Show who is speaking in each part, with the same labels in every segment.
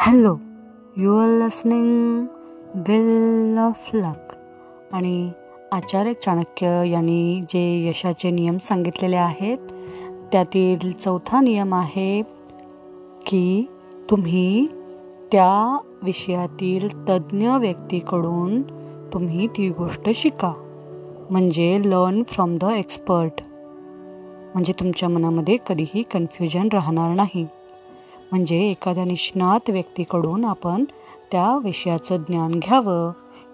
Speaker 1: Hello you are listening bill of luck. आणि आचार्य चाणक्य यांनी जे यशाचे नियम सांगितलेले आहेत त्यातील चौथा नियम आहे की तुम्ही त्या विषयातील तज्ज्ञ व्यक्तीकडून तुम्ही ती गोष्ट शिका. म्हणजे लर्न फ्रॉम द एक्सपर्ट म्हणजे तुमच्या मनामध्ये कधीही कन्फ्युजन राहणार नाही. म्हणजे एखाद्या निष्णात व्यक्तीकडून आपण त्या विषयाचं ज्ञान घ्यावं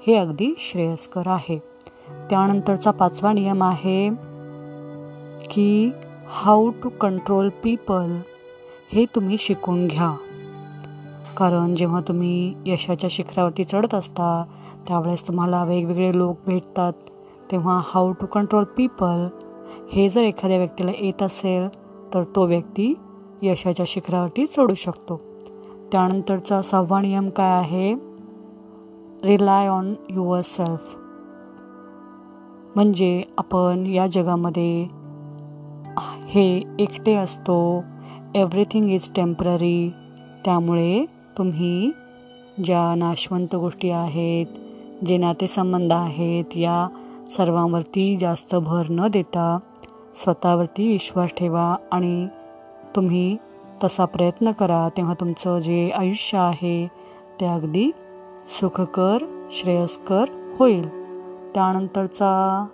Speaker 1: हे अगदी श्रेयस्कर आहे. त्यानंतरचा पाचवा नियम आहे की हाऊ टू कंट्रोल पीपल हे तुम्ही शिकून घ्या. कारण जेव्हा तुम्ही यशाच्या शिखरावरती चढत असता त्यावेळेस तुम्हाला वेगवेगळे लोक भेटतात. तेव्हा हाऊ टू कंट्रोल पीपल हे जर एखाद्या व्यक्तीला येत असेल तर तो व्यक्ती यशाच्या शिखरावरती चढू शकतो. त्यानंतरचा सहावा नियम काय आहे? रिलाय ऑन युअर सेल्फ म्हणजे आपण या जगामध्ये हे एकटे असतो. एव्हरीथिंग इज टेंपररी त्यामुळे तुम्ही ज्या नाशवंत गोष्टी आहेत जे नातेसंबंध आहेत या सर्वांवरती जास्त भर न देता स्वतःवरती विश्वास ठेवा आणि तुम्ही तसा प्रयत्न करा तेव्हा तुमचं जे आयुष्य आहे ते अगदी सुखकर श्रेयस्कर होईल. त्यानंतरचा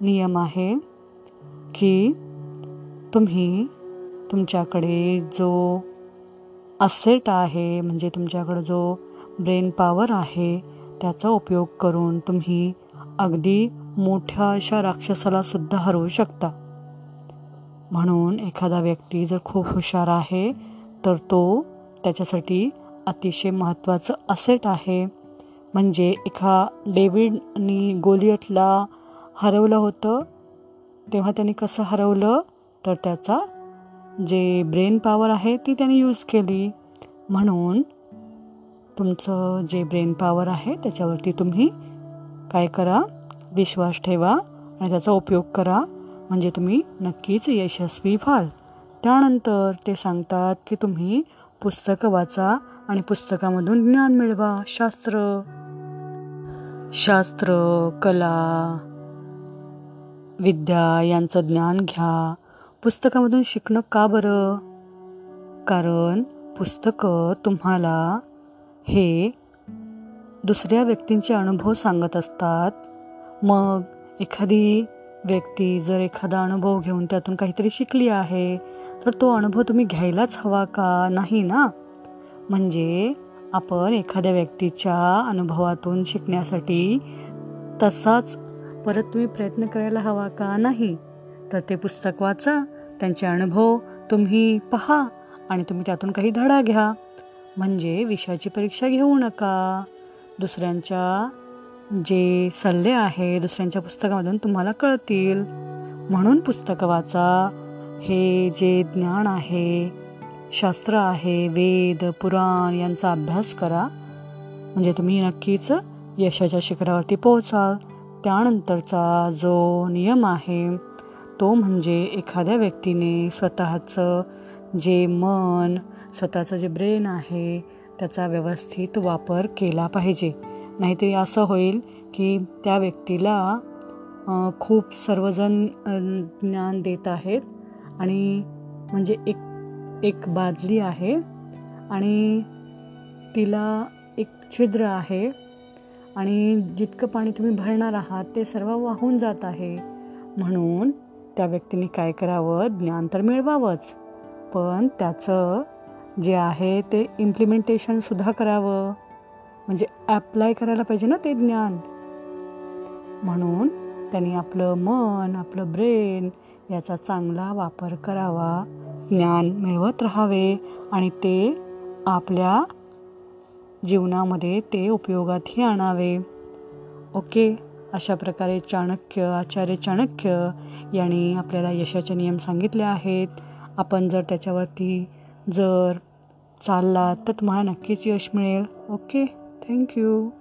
Speaker 1: नियम आहे की तुम्ही तुमच्याकडे जो असेट आहे म्हणजे तुमच्याकडं जो ब्रेन पॉवर आहे त्याचा उपयोग करून तुम्ही अगदी मोठ्या अशा राक्षसाला सुद्धा हरवू शकता. म्हणून एखादा व्यक्ती जर खूप हुशार आहे तर तो त्याच्यासाठी अतिशय महत्त्वाचं असेट आहे. म्हणजे एका डेव्हिडनी गोलियतला हरवलं होतं तेव्हा त्याने कसं हरवलं? तर त्याचा जे ब्रेन पॉवर आहे ती त्याने यूज केली. म्हणून तुमचं जे ब्रेन पॉवर आहे त्याच्यावरती तुम्ही काय करा विश्वास ठेवा आणि त्याचा उपयोग करा. म्हणजे तुम्ही नक्कीच यशस्वी व्हाल. त्यानंतर ते सांगतात की तुम्ही पुस्तकं वाचा आणि पुस्तकामधून ज्ञान मिळवा. शास्त्र शास्त्र कला विद्या यांचं ज्ञान घ्या. पुस्तकामधून शिकणं का बरं? कारण पुस्तकं तुम्हाला हे दुसऱ्या व्यक्तींचे अनुभव सांगत असतात. मग एखादी व्यक्ती जर एखादा अनुभव घेऊन त्यातून काहीतरी शिकली आहे तर तो अनुभव तुम्ही घ्यायलाच हवा का? नाही ना? म्हणजे आपण एखाद्या व्यक्तीच्या अनुभवातून शिकण्यासाठी तसाच परत तुम्ही प्रयत्न करायला हवा का? नाही. तर ते पुस्तक वाचा त्यांचे अनुभव तुम्ही पहा आणि तुम्ही त्यातून काही धडा घ्या. म्हणजे विषयाची परीक्षा घेऊ नका. दुसऱ्यांच्या जे सल्ले आहे दुसऱ्यांच्या पुस्तकामधून तुम्हाला कळतील. म्हणून पुस्तकं वाचा. हे जे ज्ञान आहे शास्त्र आहे वेद पुराण यांचा अभ्यास करा. म्हणजे तुम्ही नक्कीच यशाच्या शिखरावरती पोहोचाल. त्यानंतरचा जो नियम आहे तो म्हणजे एखाद्या व्यक्तीने स्वतःचं जे मन स्वतःचं जे ब्रेन आहे त्याचा व्यवस्थित वापर केला पाहिजे. नाहीतरी असं होईल की त्या व्यक्तीला खूप सर्वजण ज्ञान देत आहेत आणि म्हणजे एक एक बादली आहे आणि तिला एक छिद्र आहे आणि जितकं पाणी तुम्ही भरणार आहात ते सर्व वाहून जात आहे. म्हणून त्या व्यक्तीने काय करावं? ज्ञान तर मिळवावंच. पण त्याचं जे आहे ते इम्प्लिमेंटेशनसुद्धा करावं. म्हणजे ॲप्लाय करायला पाहिजे ना ते ज्ञान. म्हणून त्यांनी आपलं मन आपलं ब्रेन याचा चांगला वापर करावा. ज्ञान मिळवत राहावे आणि ते आपल्या जीवनामध्ये ते उपयोगातही आणावे. ओके अशा प्रकारे चाणक्य आचार्य चाणक्य यांनी आपल्याला यशाचे नियम सांगितले आहेत. आपण जर त्याच्यावरती जर चाललात तर तुम्हाला नक्कीच यश मिळेल. Okay Thank you.